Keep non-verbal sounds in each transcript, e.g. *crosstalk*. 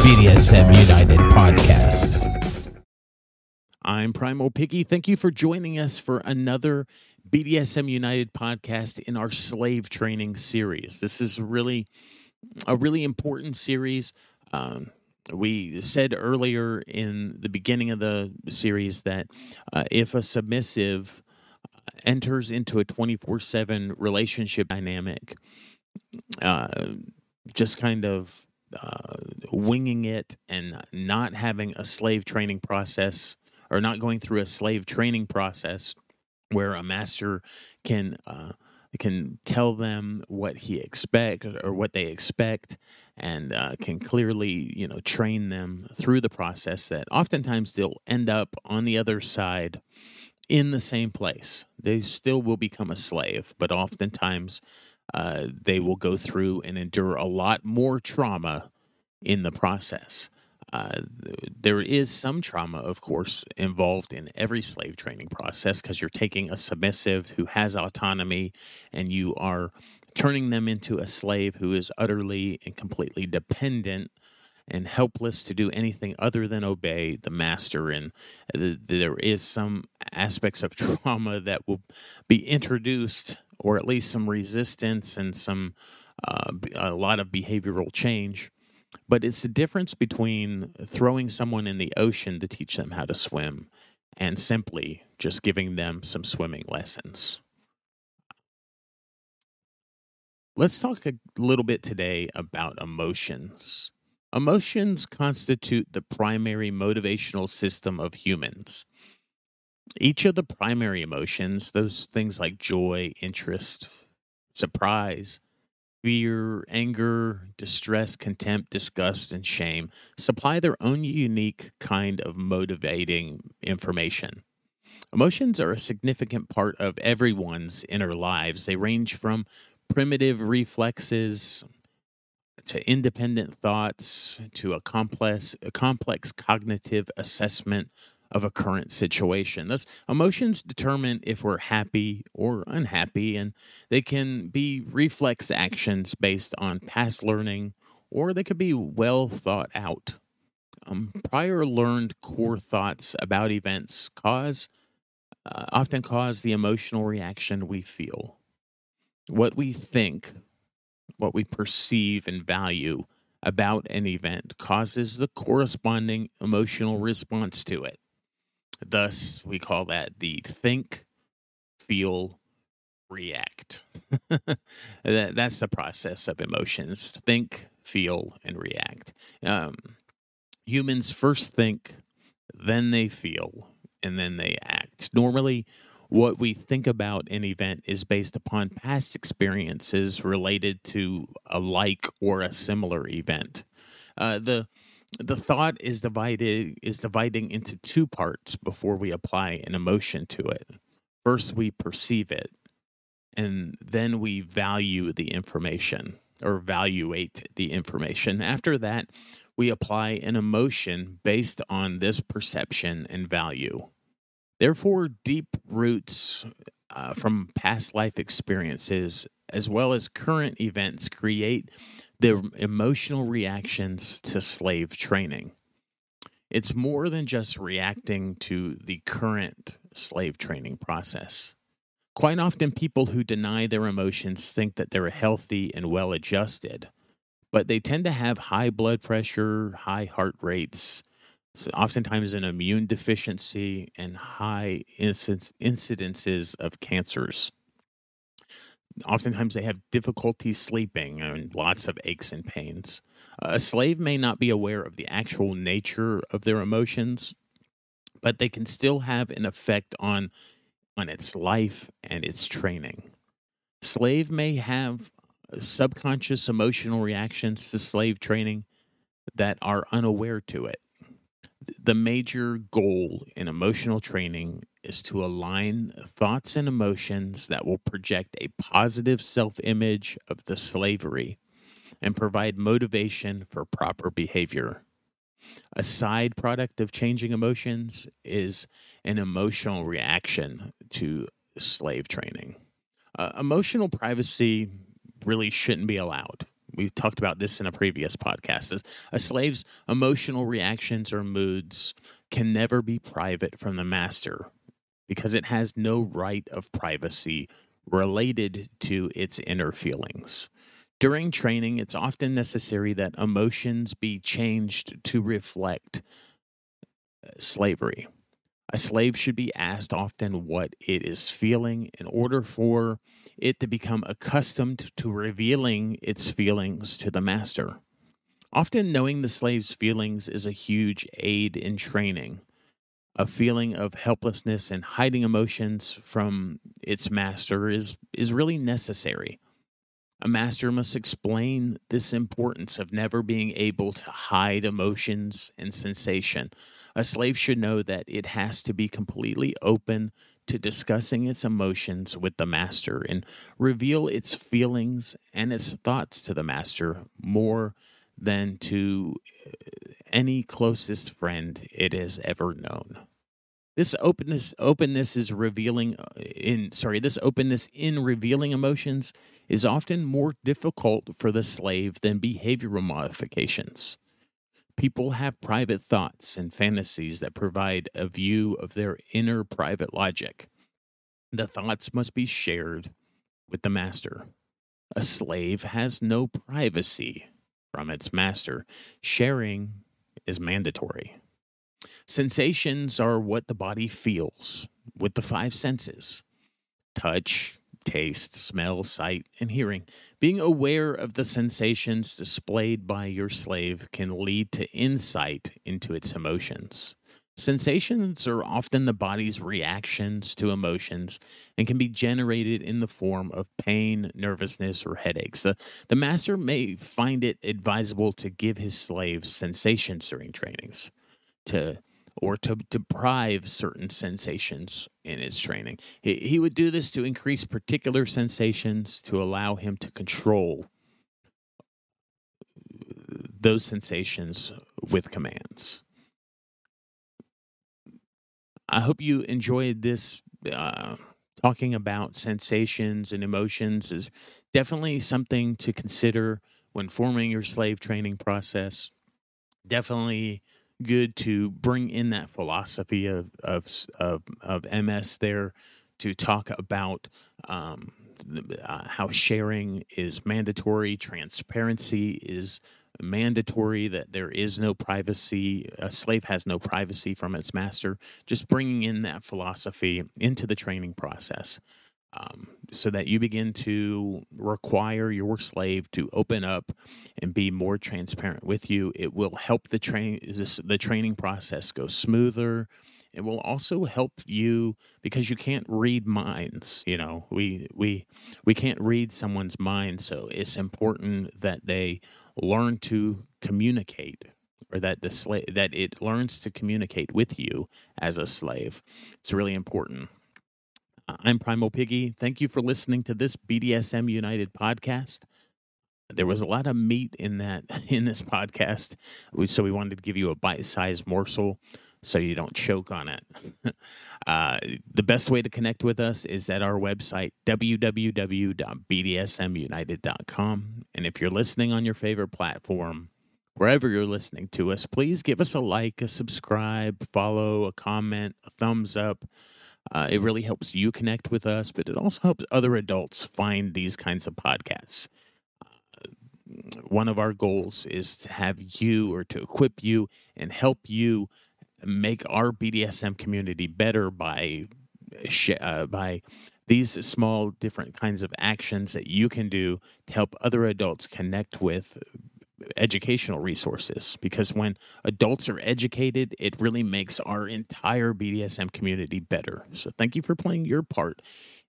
BDSM United podcast. I'm Primal Piggy. Thank you for joining us for another BDSM United podcast in our slave training series. This is really a really important series. Um, we said earlier in the beginning of the series that uh, if a submissive enters into a 24 7 relationship dynamic, uh, just kind of uh, winging it and not having a slave training process or not going through a slave training process where a master can uh, can tell them what he expect or what they expect and uh, can clearly you know train them through the process that oftentimes they'll end up on the other side in the same place. They still will become a slave but oftentimes uh, they will go through and endure a lot more trauma in the process uh, there is some trauma, of course, involved in every slave training process because you're taking a submissive who has autonomy and you are turning them into a slave who is utterly and completely dependent and helpless to do anything other than obey the master. And there is some aspects of *laughs* trauma that will be introduced, or at least some resistance and some uh, a lot of behavioral change but it's the difference between throwing someone in the ocean to teach them how to swim and simply just giving them some swimming lessons. Let's talk a little bit today about emotions. Emotions constitute the primary motivational system of humans. Each of the primary emotions, those things like joy, interest, surprise, fear, anger, distress, contempt, disgust, and shame supply their own unique kind of motivating information. Emotions are a significant part of everyone's inner lives. They range from primitive reflexes to independent thoughts to a complex a complex cognitive assessment of a current situation. Thus, emotions determine if we're happy or unhappy, and they can be reflex actions based on past learning, or they could be well thought out. Um, prior learned core thoughts about events cause uh, often cause the emotional reaction we feel. What we think, what we perceive and value about an event causes the corresponding emotional response to it. Thus, we call that the think, feel, react. *laughs* that, that's the process of emotions think, feel, and react. Um, humans first think, then they feel, and then they act. Normally, what we think about an event is based upon past experiences related to a like or a similar event. Uh, the the thought is divided is dividing into two parts before we apply an emotion to it. First, we perceive it, and then we value the information or evaluate the information. After that, we apply an emotion based on this perception and value. Therefore, deep roots uh, from past life experiences as well as current events create the emotional reactions to slave training. It's more than just reacting to the current slave training process. Quite often, people who deny their emotions think that they're healthy and well adjusted, but they tend to have high blood pressure, high heart rates, so oftentimes an immune deficiency, and high incidences of cancers oftentimes they have difficulty sleeping and lots of aches and pains. A slave may not be aware of the actual nature of their emotions, but they can still have an effect on on its life and its training. Slave may have subconscious emotional reactions to slave training that are unaware to it. The major goal in emotional training is to align thoughts and emotions that will project a positive self image of the slavery and provide motivation for proper behavior. A side product of changing emotions is an emotional reaction to slave training. Uh, emotional privacy really shouldn't be allowed. We've talked about this in a previous podcast. A slave's emotional reactions or moods can never be private from the master because it has no right of privacy related to its inner feelings. During training, it's often necessary that emotions be changed to reflect uh, slavery. A slave should be asked often what it is feeling in order for it to become accustomed to revealing its feelings to the master. Often, knowing the slave's feelings is a huge aid in training. A feeling of helplessness and hiding emotions from its master is, is really necessary. A master must explain this importance of never being able to hide emotions and sensation. A slave should know that it has to be completely open to discussing its emotions with the master and reveal its feelings and its thoughts to the master more than to any closest friend it has ever known. This openness openness is revealing uh, in sorry, this openness in revealing emotions is often more difficult for the slave than behavioral modifications. People have private thoughts and fantasies that provide a view of their inner private logic. The thoughts must be shared with the master. A slave has no privacy from its master. Sharing is mandatory. Sensations are what the body feels with the five senses touch, taste, smell, sight, and hearing. Being aware of the sensations displayed by your slave can lead to insight into its emotions. Sensations are often the body's reactions to emotions and can be generated in the form of pain, nervousness, or headaches. The, the master may find it advisable to give his slaves sensations during trainings, to or to deprive certain sensations in his training. He, he would do this to increase particular sensations to allow him to control those sensations with commands. I hope you enjoyed this. Uh, talking about sensations and emotions is definitely something to consider when forming your slave training process. Definitely good to bring in that philosophy of of of, of MS there to talk about um, uh, how sharing is mandatory, transparency is mandatory, that there is no privacy, a slave has no privacy from its master. Just bringing in that philosophy into the training process um, so that you begin to require your slave to open up and be more transparent with you. It will help the train the training process go smoother. It will also help you because you can't read minds. You know, we we we can't read someone's mind, so it's important that they learn to communicate or that the slave that it learns to communicate with you as a slave. It's really important. I'm Primal Piggy. Thank you for listening to this BDSM United podcast. There was a lot of meat in that *laughs* in this podcast, so we wanted to give you a bite-sized morsel so you don't choke on it. *laughs* uh, the best way to connect with us is at our website www.bdsmunited.com. And if you're listening on your favorite platform, wherever you're listening to us, please give us a like, a subscribe, follow, a comment, a thumbs up. Uh, it really helps you connect with us, but it also helps other adults find these kinds of podcasts. Uh, one of our goals is to have you or to equip you and help you make our BDSM community better by uh, by these small different kinds of actions that you can do to help other adults connect with educational resources because when adults are educated, it really makes our entire BDSM community better. So, thank you for playing your part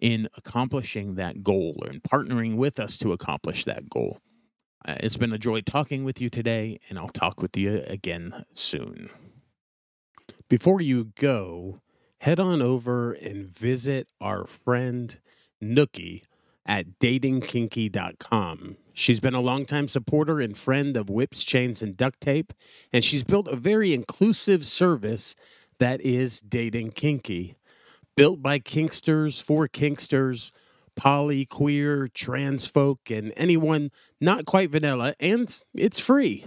in accomplishing that goal and partnering with us to accomplish that goal. Uh, it's been a joy talking with you today, and I'll talk with you again soon. Before you go, head on over and visit our friend Nookie at datingkinky.com. She's been a longtime supporter and friend of whips, chains, and duct tape, and she's built a very inclusive service that is Dating Kinky. Built by Kinksters for Kinksters, poly, queer, trans folk, and anyone not quite vanilla, and it's free.